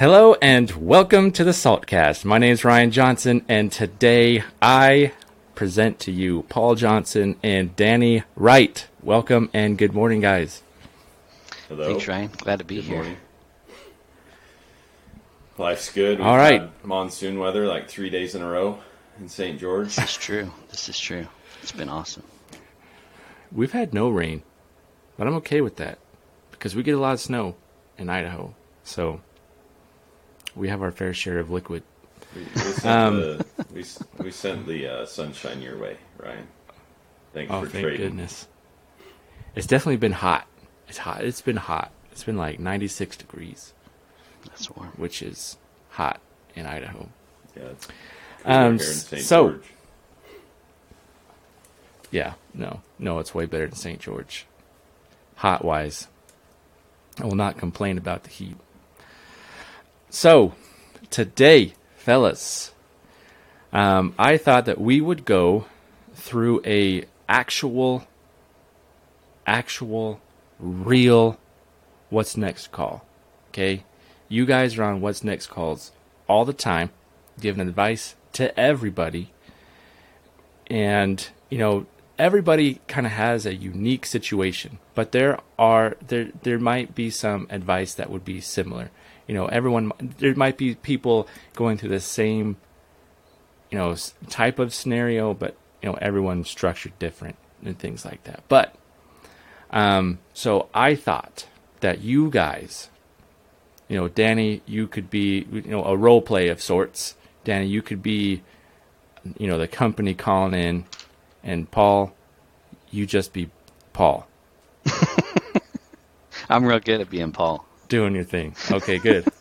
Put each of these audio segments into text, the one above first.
Hello and welcome to the Saltcast. My name is Ryan Johnson, and today I present to you Paul Johnson and Danny Wright. Welcome and good morning, guys. Hello. Thanks, Ryan. Glad to be Good here. morning. Life's good. We've All right. monsoon weather like three days in a row in St. George. This is true. This is true. It's been awesome. We've had no rain, but I'm okay with that because we get a lot of snow in Idaho. So we have our fair share of liquid. We, we sent Um, the we, we sent the uh, sunshine your way, Ryan. Thanks Oh, for thank trading. goodness. It's definitely been hot. It's hot. It's been hot. It's been like 96 degrees, That's warm. which is hot in Idaho. Yeah, it's Um, here in St. so- George. Yeah, no, no, it's way better than St. George. Hot wise, I will not complain about the heat. So, today, fellas, um, I thought that we would go through a actual, actual, real, what's next call. Okay, you guys are on what's next calls all the time, giving advice to everybody and you know everybody kind of has a unique situation but there are there there might be some advice that would be similar you know everyone there might be people going through the same you know type of scenario but you know everyone's structured different and things like that. But um so i thought that you guys you know danny you could be you know a role play of sorts. Danny you could be you know the company calling in. And paul you just be paul. I'm real good at being Paul. Doing your thing. Okay good.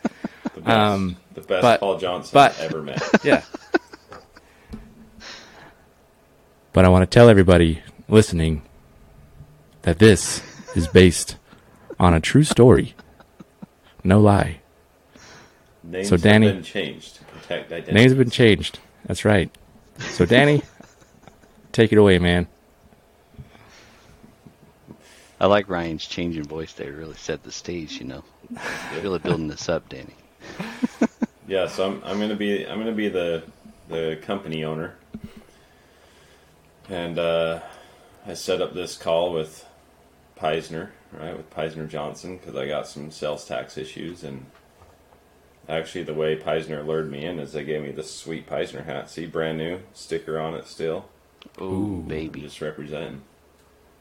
The best, um, the best but- Paul Johnson but- ever met. yeah. But i want to tell everybody listening that this is based on a true story. No lie. Names So, Danny- have been changed to protect identity. names have been changed. That's right. So danny take it away man I like Ryan's change in voice there. Really set the stage, you know. Really building this up, Danny. Yeah, so I'm I'm gonna be I'm gonna be the the company owner, and uh, I set up this call with Peisner, right, with Peisner Johnson, because I got some sales tax issues, and actually the way Peisner lured me in is they gave me this sweet Peisner hat. See, brand new sticker on it still, Ooh, Ooh. baby. just representing.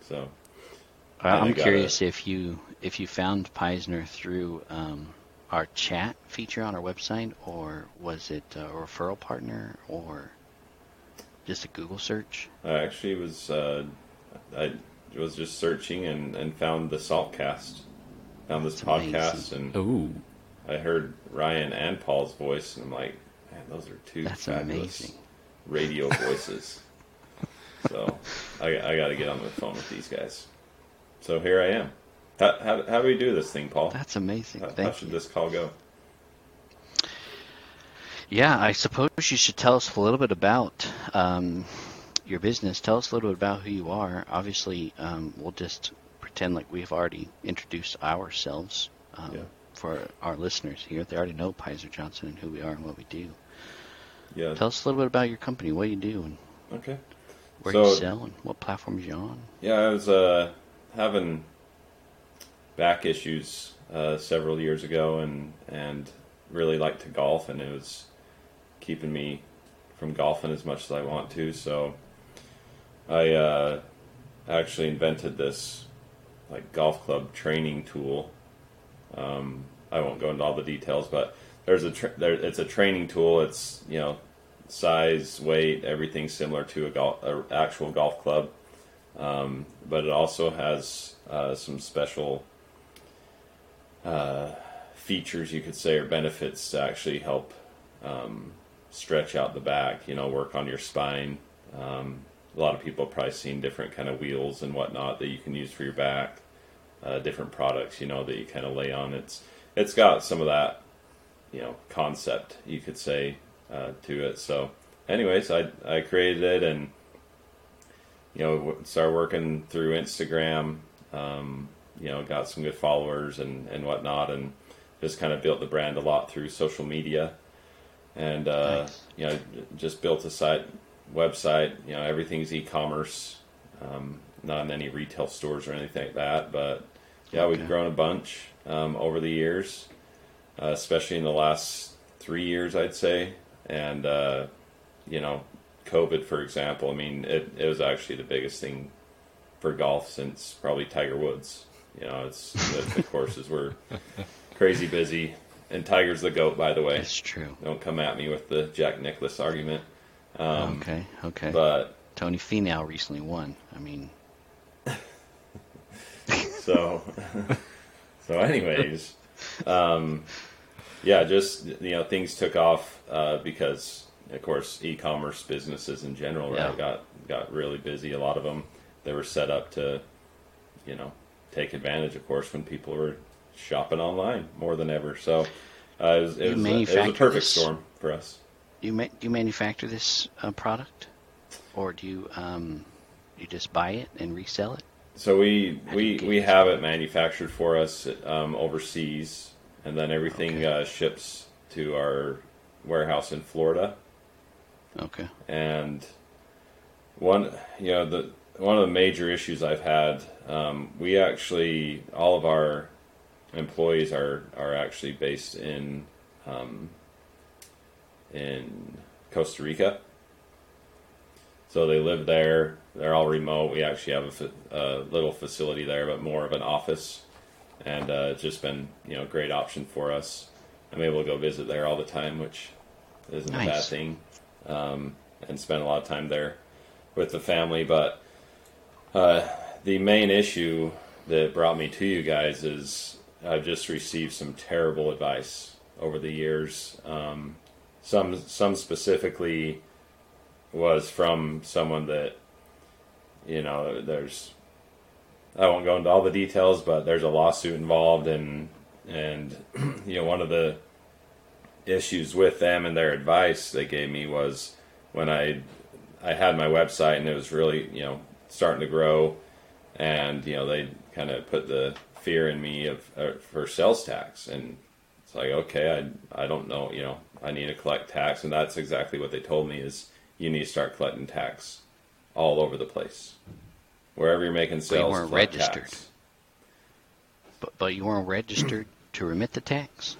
So I- I I'm got curious if you if you found Peisner through um, our chat feature on our website, or was it a referral partner, or just a Google search? I actually was uh, I was just searching and, and found the Saltcast, found this That's podcast, amazing. and Ooh. I heard Ryan and Paul's voice, and I'm like, man, those are two That's fabulous amazing. radio voices. so I, I got to get on the phone with these guys. So here I am. How, how, how do we do this thing, Paul? That's amazing. How, how should you. this call go? Yeah, I suppose you should tell us a little bit about um, your business. Tell us a little bit about who you are. Obviously, um, we'll just pretend like we've already introduced ourselves um, Yeah. for our listeners here. They already know Peisner Johnson and who we are and what we do. Yeah. Tell us a little bit about your company, what you do, and Okay. where So- you sell, and what platforms you're on. Yeah, I was uh, having back issues uh, several years ago, and and really liked to golf, and it was keeping me from golfing as much as I want to. So I uh, actually invented this like golf club training tool. Um, I won't go into all the details, but there's a tra- there, it's a training tool. It's you know size, weight, everything similar to a golf, a actual golf club um, but it also has uh, some special uh, features, you could say, or benefits to actually help um, stretch out the back. You know, work on your spine. Um, a lot of people have probably seen different kind of wheels and whatnot that you can use for your back. Uh, different products, you know, that you kind of lay on. It's it's got some of that, you know, concept you could say uh, to it. So, anyways, I I created it and you know, started working through Instagram. Um, you know, got some good followers and and whatnot, and just kind of built the brand a lot through social media, and uh, Nice. you know just built a site website. You know everything's e-commerce, um, not in any retail stores or anything like that. But yeah, we've grown a bunch um, over the years, uh, especially in the last three years, I'd say. And uh, you know, COVID, for example. I mean, it, it was actually the biggest thing for golf since probably Tiger Woods. You know, it's the, the courses were crazy busy, and Tiger's the goat, by the way. That's true. Don't come at me with the Jack Nicklaus argument. Um, okay, okay. But Tony Finau recently won. I mean, so, so anyways, um, yeah, just you know, things took off uh, because, of course, e-commerce businesses in general right, Yeah. got got really busy. A lot of them they were set up to, you know, take advantage. Of course, when people were shopping online more than ever. So uh, it, was, it, was a, it was a perfect this? storm for us. do you ma- do you manufacture this uh, product, or do you um, you just buy it and resell it? So we How we, we have it manufactured for us um, overseas, and then everything Okay. uh, ships to our warehouse in Florida. Okay. And one, you know, the one of the major issues I've had, um, we actually all of our employees are are actually based in um, in Costa Rica. So they live there. They're all remote. We actually have a, a little facility there, but more of an office, and uh, it's just been you know a great option for us. I'm able to go visit there all the time, which isn't a bad thing, um, and spend a lot of time there with the family. But uh, the main issue that brought me to you guys is I've just received some terrible advice over the years. Um, some some specifically was from someone that you know there's I won't go into all the details, but there's a lawsuit involved and and you know one of the issues with them and their advice they gave me was when I I had my website and it was really you know starting to grow and you know they kind of put the fear in me of uh, for sales tax and it's like okay I I don't know you know I need to collect tax and that's exactly what they told me is you need to start collecting tax all over the place wherever you're making sales you weren't registered. But but you weren't registered to remit the tax.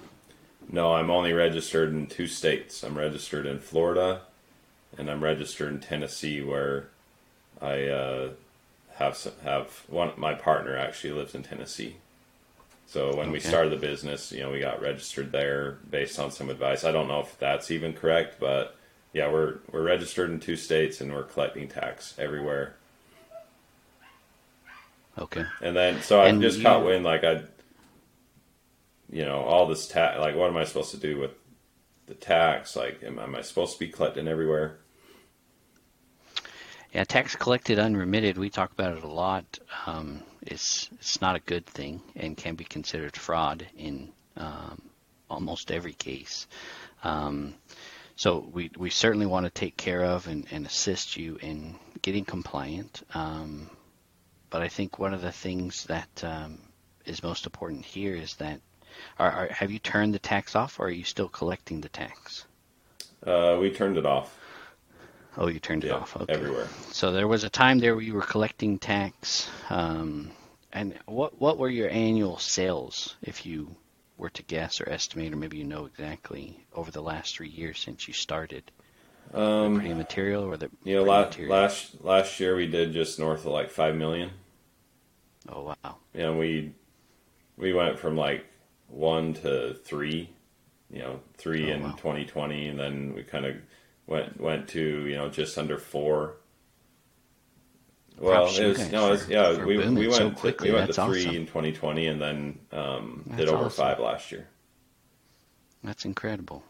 No, I'm only registered in two states. I'm registered in Florida, and I'm registered in Tennessee, where I uh, have some, have one. My partner actually lives in Tennessee. So when we started the business, you know, we got registered there based on some advice. I don't know if that's even correct, but yeah, we're we're registered in two states, and we're collecting tax everywhere. Okay. And then, so I just you- caught wind, like I, you know, all this tax. Like, what am I supposed to do with the tax? Like, am, am I supposed to be collecting everywhere? Yeah, tax collected unremitted. We talk about it a lot. Um, it's it's not a good thing and can be considered fraud in um, almost every case. Um, so we we certainly want to take care of and, and assist you in getting compliant. Um, but I think one of the things that um, is most important here is that are, are, have you turned the tax off or are you still collecting the tax? Uh, we turned it off. Oh, you turned it Yeah, off. Okay. everywhere. So there was a time there where you were collecting tax. Um, and what what were your annual sales, if you were to guess or estimate, or maybe you know exactly, over the last three years since you started? Um, pretty material, or the you know, last material? last last year we did just north of like five million. Oh wow. Know, we we went from like one to three. You know, three Oh, in wow. 2020, and then we kind of went went to you know just under four. Well, it was no, it was, yeah, for we we went so to, quickly. we went to three awesome. in 2020, and then um, did over awesome. five last year. That's incredible.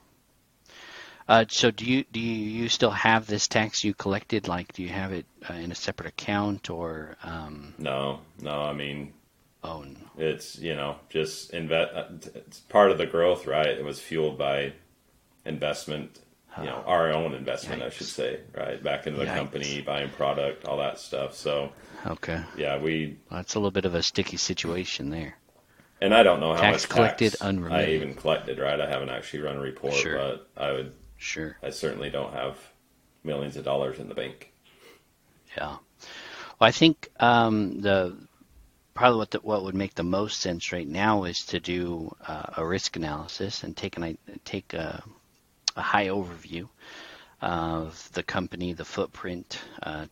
Uh, so do you do you, you still have this tax you collected? Like, do you have it uh, in a separate account, or um, No, no, I mean oh no. it's you know just invest. It's part of the growth, right? It was fueled by investment. You know, our own investment, I should say, right? Back into the Yikes. company, buying product, all that stuff. So Okay, yeah, we well, that's a little bit of a sticky situation there. And I don't know how Tax much collected, tax unremitted. I even collected. Right, I haven't actually run a report, Sure. but I would. Sure. I certainly don't have millions of dollars in the bank. Yeah. Well, I think um, the probably what the, what would make the most sense right now is to do uh, a risk analysis and take an take a, a high overview of the company, the footprint, uh,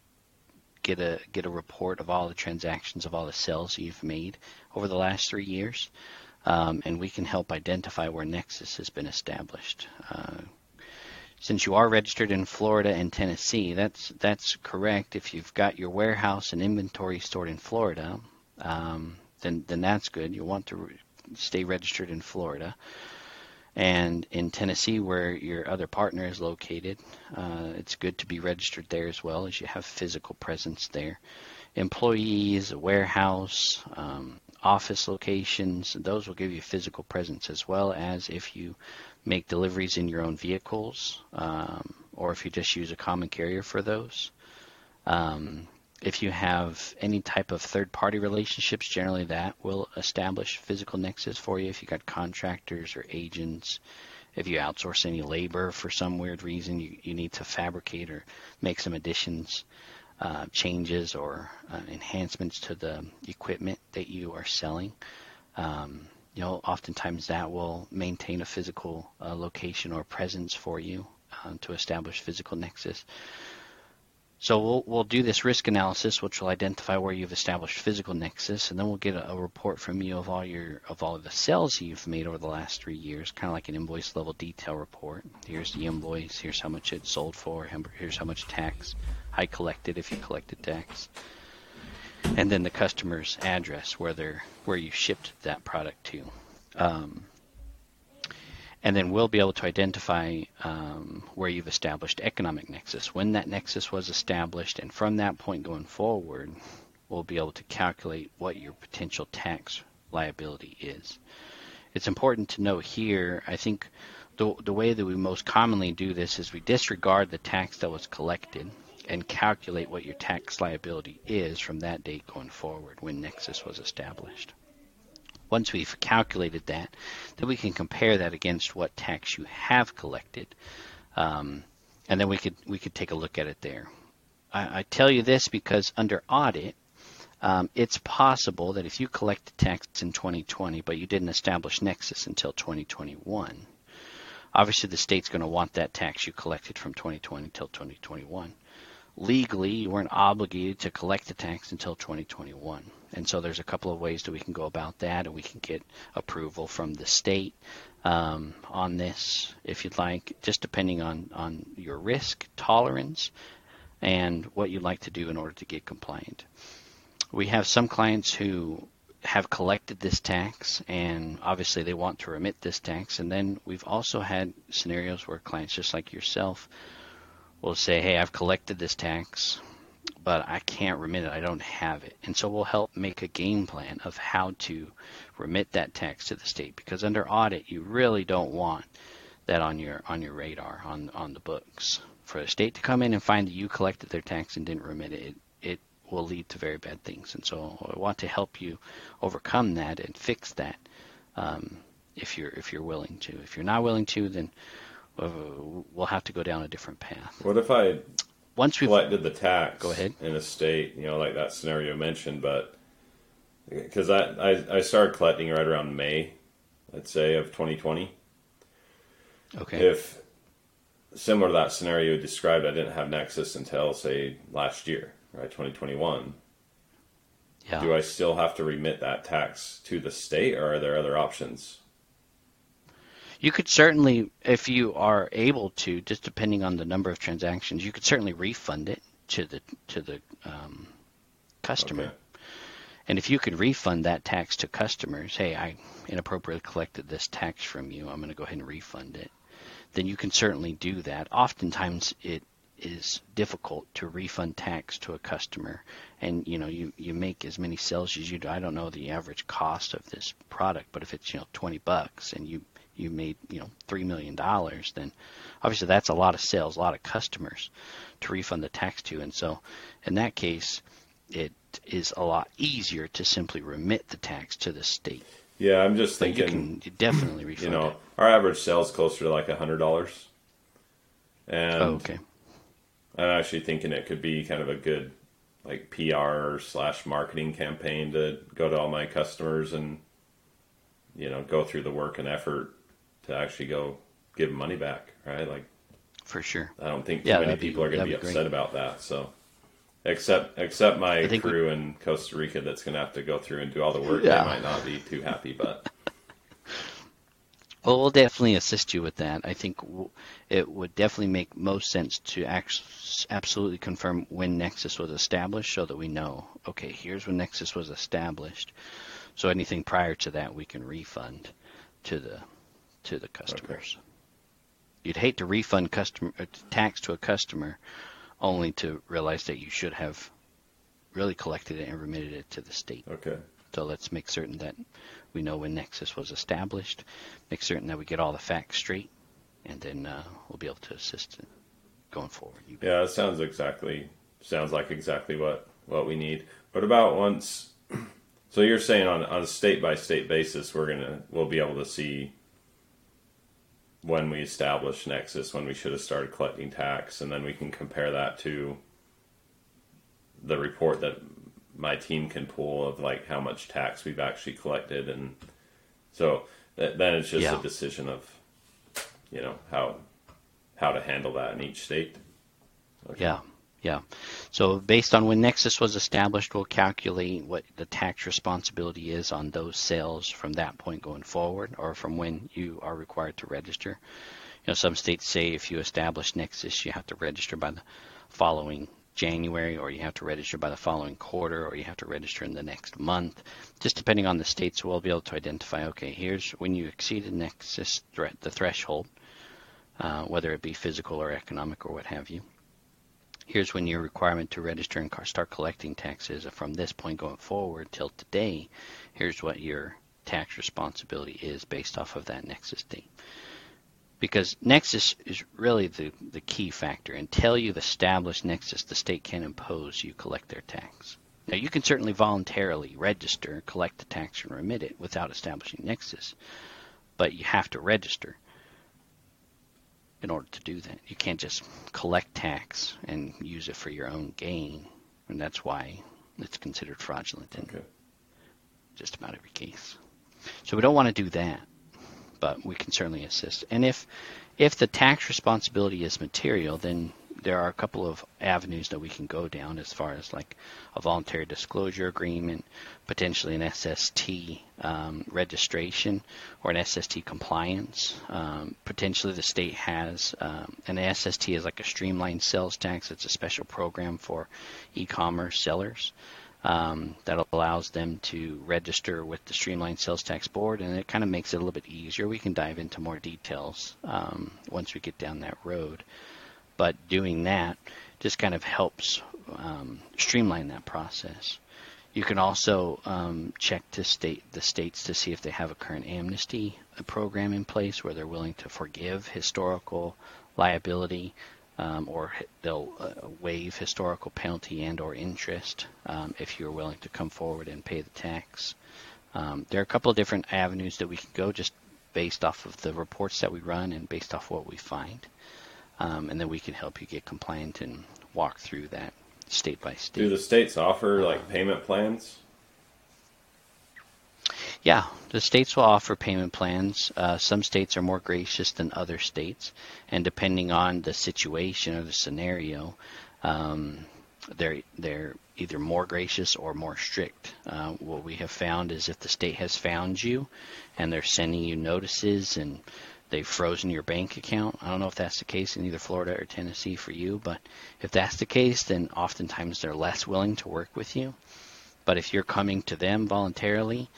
get a get a report of all the transactions of all the sales you've made over the last three years, um, and we can help identify where Nexus has been established. Uh, since you are registered in Florida and Tennessee, that's that's correct. If you've got your warehouse and inventory stored in Florida, um, then then that's good. You want to re- stay registered in Florida. And in Tennessee, where your other partner is located, uh, it's good to be registered there as well, as you have physical presence there. Employees, a warehouse, um, office locations, those will give you physical presence as well as if you make deliveries in your own vehicles, um, or if you just use a common carrier for those. Um, if you have any type of third party relationships, generally that will establish physical nexus for you. If you got contractors or agents, if you outsource any labor for some weird reason, you, you need to fabricate or make some additions, uh, changes, or uh, enhancements to the equipment that you are selling. Um, you know, oftentimes that will maintain a physical uh, location or presence for you uh, to establish physical nexus. So we'll we'll do this risk analysis, which will identify where you've established physical nexus, and then we'll get a, a report from you of all your of all of the sales you've made over the last three years, kind of like an invoice level detail report. Here's the invoice. Here's how much it sold for. Here's how much tax I collected if you collected tax, and then the customer's address where they're where you shipped that product to. Um, and then we'll be able to identify um, where you've established economic nexus, when that nexus was established, and from that point going forward, we'll be able to calculate what your potential tax liability is. It's important to note here, I think the, the way that we most commonly do this is we disregard the tax that was collected and calculate what your tax liability is from that date going forward when nexus was established. Once we've calculated that, then we can compare that against what tax you have collected, um, and then we could we could take a look at it there. I, I tell you this because under audit, um, it's possible that if you collected tax in 2020 but you didn't establish nexus until 2021, obviously the state's going to want that tax you collected from 2020 until 2021 legally you weren't obligated to collect the tax until 2021 and so there's a couple of ways that we can go about that and we can get approval from the state um, on this if you'd like just depending on on your risk tolerance and what you'd like to do in order to get compliant. We have some clients who have collected this tax and obviously they want to remit this tax. And then we've also had scenarios where clients just like yourself will say, hey, I've collected this tax, but I can't remit it. I don't have it. And so we'll help make a game plan of how to remit that tax to the state because under audit, you really don't want that on your on your radar on on the books. For the state to come in and find that you collected their tax and didn't remit it, it, will lead to very bad things. And so I want to help you overcome that and fix that um, if you're if you're willing to. If you're not willing to, then uh, we'll have to go down a different path. What if I Once we've collected the tax Go ahead. in a state, you know, like that scenario mentioned, but because I, I, I started collecting right around May, let's say, of 2020. okay, If similar to that scenario described, I didn't have Nexus until, say, last year, right, 2021. yeah, Do I still have to remit that tax to the state, or are there other options? You could certainly, if you are able to, just depending on the number of transactions, you could certainly refund it to the to the um, customer. Okay. And if you could refund that tax to customers, hey, I inappropriately collected this tax from you, I'm going to go ahead and refund it. Then you can certainly do that. Oftentimes, it is difficult to refund tax to a customer, and you know you you make as many sales as you do. I don't know the average cost of this product, but if it's you know twenty bucks and you you made you know three million dollars, then obviously that's a lot of sales, a lot of customers to refund the tax to, and so in that case, it is a lot easier to simply remit the tax to the state. Yeah, I'm just But you thinking. can definitely refund You know, it. our average sales closer to like a hundred dollars, and Oh, okay. I'm actually thinking it could be kind of a good like PR slash marketing campaign to go to all my customers and you know go through the work and effort to actually go give money back, right? Like For sure. I don't think too Yeah, many that'd be- people are going to be be upset about that. So, except except my think we- crew in Costa Rica that's going to have to go through and do all the work. Yeah. They might not be too happy, but Well, we'll definitely assist you with that. I think it would definitely make most sense to absolutely confirm when Nexus was established so that we know, okay, here's when Nexus was established. So anything prior to that we can refund to the to the customers. You'd hate to refund customer uh, tax to a customer only to realize that you should have really collected it and remitted it to the state. okay. So let's make certain that we know when Nexus was established, make certain that we get all the facts straight, and then uh, we'll be able to assist it going forward. You. Yeah, it sounds exactly sounds like exactly what what we need. What about once? So you're saying on on a state by state basis, we're gonna we'll be able to see when we establish Nexus, when we should have started collecting tax, and then we can compare that to the report that my team can pull of like how much tax we've actually collected, and so th- then it's just Yeah. a decision of you know how how to handle that in each state. Okay. Yeah, yeah. So based on when Nexus was established, we'll calculate what the tax responsibility is on those sales from that point going forward, or from when you are required to register. You know, some states say if you establish Nexus, you have to register by the following January, or you have to register by the following quarter, or you have to register in the next month. Just depending on the states, we'll be able to identify. Okay, here's when you exceeded Nexus thre- the threshold, uh, whether it be physical or economic or what have you here's when your requirement to register and start collecting taxes from this point going forward till today. Here's what your tax responsibility is based off of that Nexus date. Because Nexus is really the, the key factor. Until you've established Nexus, the state can impose you collect their tax. Now, you can certainly voluntarily register, collect the tax, and remit it without establishing Nexus, but you have to register in order to do that. You can't just collect tax and use it for your own gain, and that's why it's considered fraudulent in Okay. just about every case. So we don't want to do that, but we can certainly assist. And if if the tax responsibility is material, then there are a couple of avenues that we can go down as far as like a voluntary disclosure agreement, potentially an SST um, registration or an SST compliance. Um, potentially the state has um, an SST is like a streamlined sales tax. It's a special program for e-commerce sellers um, that allows them to register with the Streamlined Sales Tax Board, and it kind of makes it a little bit easier. We can dive into more details um, once we get down that road. But doing that just kind of helps um, streamline that process. You can also um, check to state the states to see if they have a current amnesty program in place where they're willing to forgive historical liability um, or they'll uh, waive historical penalty and or interest um, if you're willing to come forward and pay the tax. Um, there are a couple of different avenues that we can go just based off of the reports that we run and based off what we find. Um, and then we can help you get compliant and walk through that state by state. Do the states offer like payment plans? Yeah, the states will offer payment plans. Uh, some states are more gracious than other states, and depending on the situation or the scenario, um, they're they're either more gracious or more strict. Uh, what we have found is if the state has found you, and they're sending you notices and they've frozen your bank account. I don't know if that's the case in either Florida or Tennessee for you, but if that's the case, then oftentimes they're less willing to work with you. But if you're coming to them voluntarily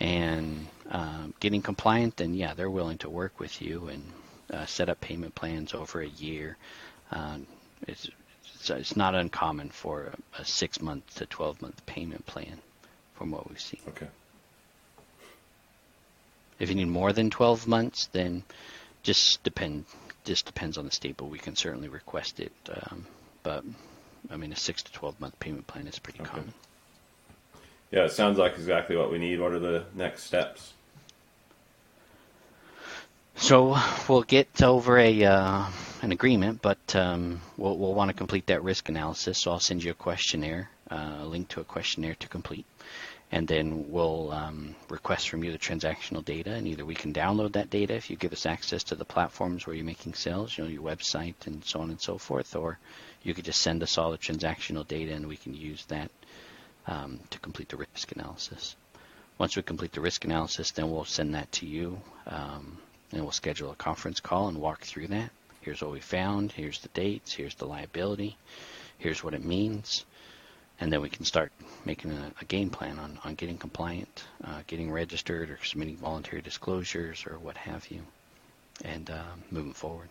and um, getting compliant, then yeah, they're willing to work with you and uh, set up payment plans over a year. Um, it's, it's it's not uncommon for a, a six month to twelve month payment plan, from what we've seen. Okay. If you need more than twelve months, then just depend just depends on the state, but we can certainly request it. Um, but I mean, a six to twelve month payment plan is pretty Okay. common. Yeah, it sounds like exactly what we need. What are the next steps? So we'll get over a uh, an agreement, but um, we'll, we'll want to complete that risk analysis. So I'll send you a questionnaire, uh, a link to a questionnaire to complete, and then we'll um, request from you the transactional data, and either we can download that data if you give us access to the platforms where you're making sales, you know, your website and so on and so forth, or you could just send us all the transactional data, and we can use that um, to complete the risk analysis. Once we complete the risk analysis, then we'll send that to you. Um, and we'll schedule a conference call and walk through that. Here's what we found. Here's the dates. Here's the liability. Here's what it means. And then we can start making a, a game plan on, on getting compliant, uh, getting registered, or submitting voluntary disclosures, or what have you, and uh, moving forward.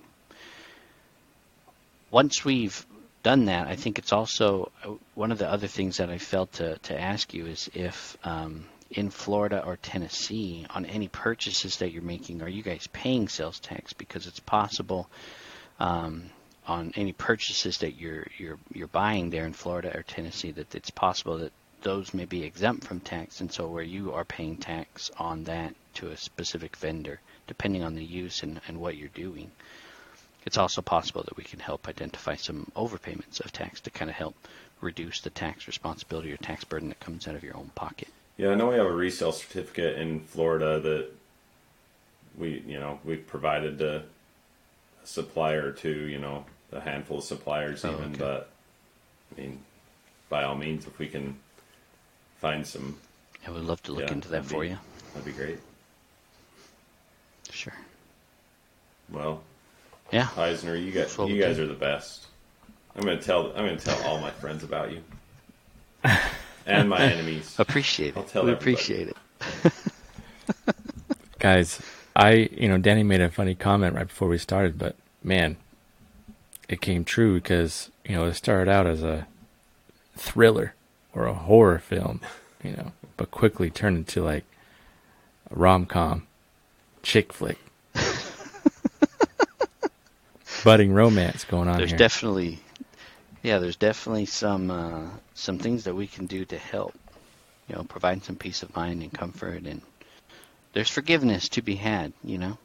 Once we've done that, I think it's also uh, one of the other things that I felt to, to ask you is if um, in Florida or Tennessee on any purchases that you're making, are you guys paying sales tax? Because it's possible um, on any purchases that you're you're you're buying there in Florida or Tennessee that it's possible that those may be exempt from tax, and so where you are paying tax on that to a specific vendor, depending on the use and, and what you're doing. It's also possible that we can help identify some overpayments of tax to kind of help reduce the tax responsibility or tax burden that comes out of your own pocket. Yeah, I know we have a resale certificate in Florida that we, you know, we've provided to a supplier to, you know, a handful of suppliers Oh, even. okay. But I mean, by all means, if we can find some, I would love to look yeah, into that for be- you. That'd be great. Sure. Well, Yeah. Peisner, you guys, you guys do. are the best. I'm gonna tell, I'm gonna tell all my friends about you and my enemies. Appreciate it. I'll it. tell we everybody. appreciate it. Guys, I, you know, Danny made a funny comment right before we started, but man, it came true because, you know, it started out as a thriller or a horror film, you know, but quickly turned into like a rom com, chick flick, budding romance going on There's here. definitely, yeah, there's definitely some uh, some things that we can do to help. You know, provide some peace of mind and comfort, and there's forgiveness to be had. You know,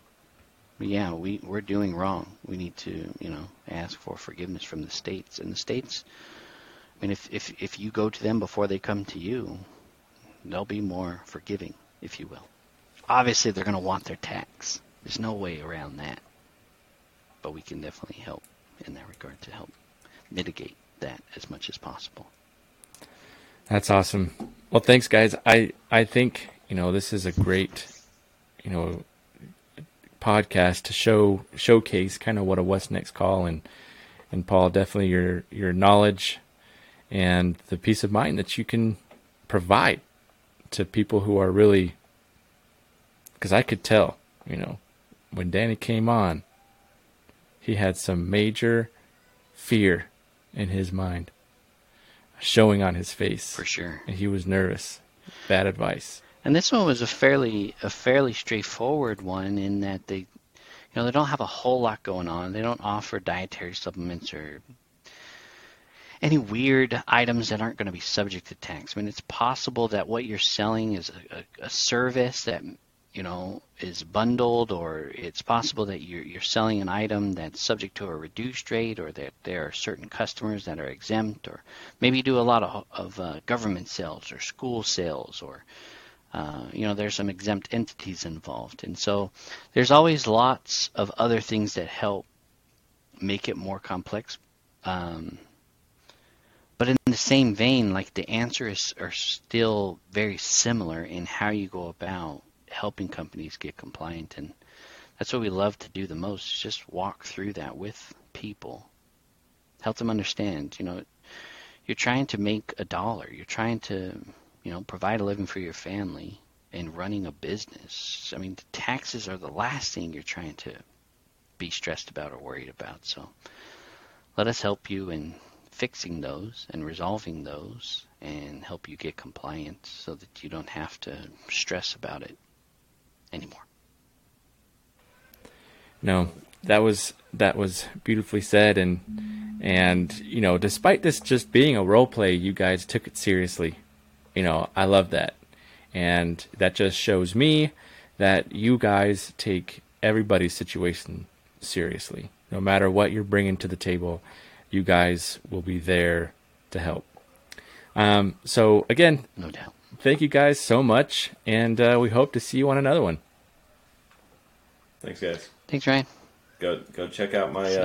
yeah, we we're doing wrong. We need to, you know, ask for forgiveness from the states, and the states. I mean, if if if you go to them before they come to you, they'll be more forgiving, if you will. Obviously, they're going to want their tax. There's no way around that. But we can definitely help in that regard to help mitigate that as much as possible. That's awesome. Well, thanks, guys. I I think you know this is a great, you know, podcast to show showcase kind of what a what's next call and and Paul definitely your your knowledge and the peace of mind that you can provide to people who are really because I could tell, you know, when Danny came on, he had some major fear in his mind showing on his face For sure. and he was nervous. Bad advice. And this one was a fairly a fairly straightforward one in that they you know, they don't have a whole lot going on. They don't offer dietary supplements or any weird items that aren't going to be subject to tax. I mean, it's possible that what you're selling is a, a, a service that you know is bundled, or it's possible that you're you're selling an item that's subject to a reduced rate, or that there are certain customers that are exempt, or maybe you do a lot of of uh, government sales or school sales, or uh, you know, there's some exempt entities involved, and so there's always lots of other things that help make it more complex. Um, but in the same vein, like the answers are still very similar in how you go about helping companies get compliant, and that's what we love to do the most. is Just walk through that with people, help them understand. You know, you're trying to make a dollar. You're trying to, you know, provide a living for your family and running a business. I mean, the taxes are the last thing you're trying to be stressed about or worried about. So let us help you in fixing those and resolving those and help you get compliant so that you don't have to stress about it anymore. No, that was that was beautifully said and and you know, despite this just being a role play, you guys took it seriously. You know, I love that. And that just shows me that you guys take everybody's situation seriously. No matter what you're bringing to the table, you guys will be there to help. Um, so again, No doubt. thank you guys so much, and uh, we hope to see you on another one. Thanks, guys. Thanks, Ryan. Go go check out my uh,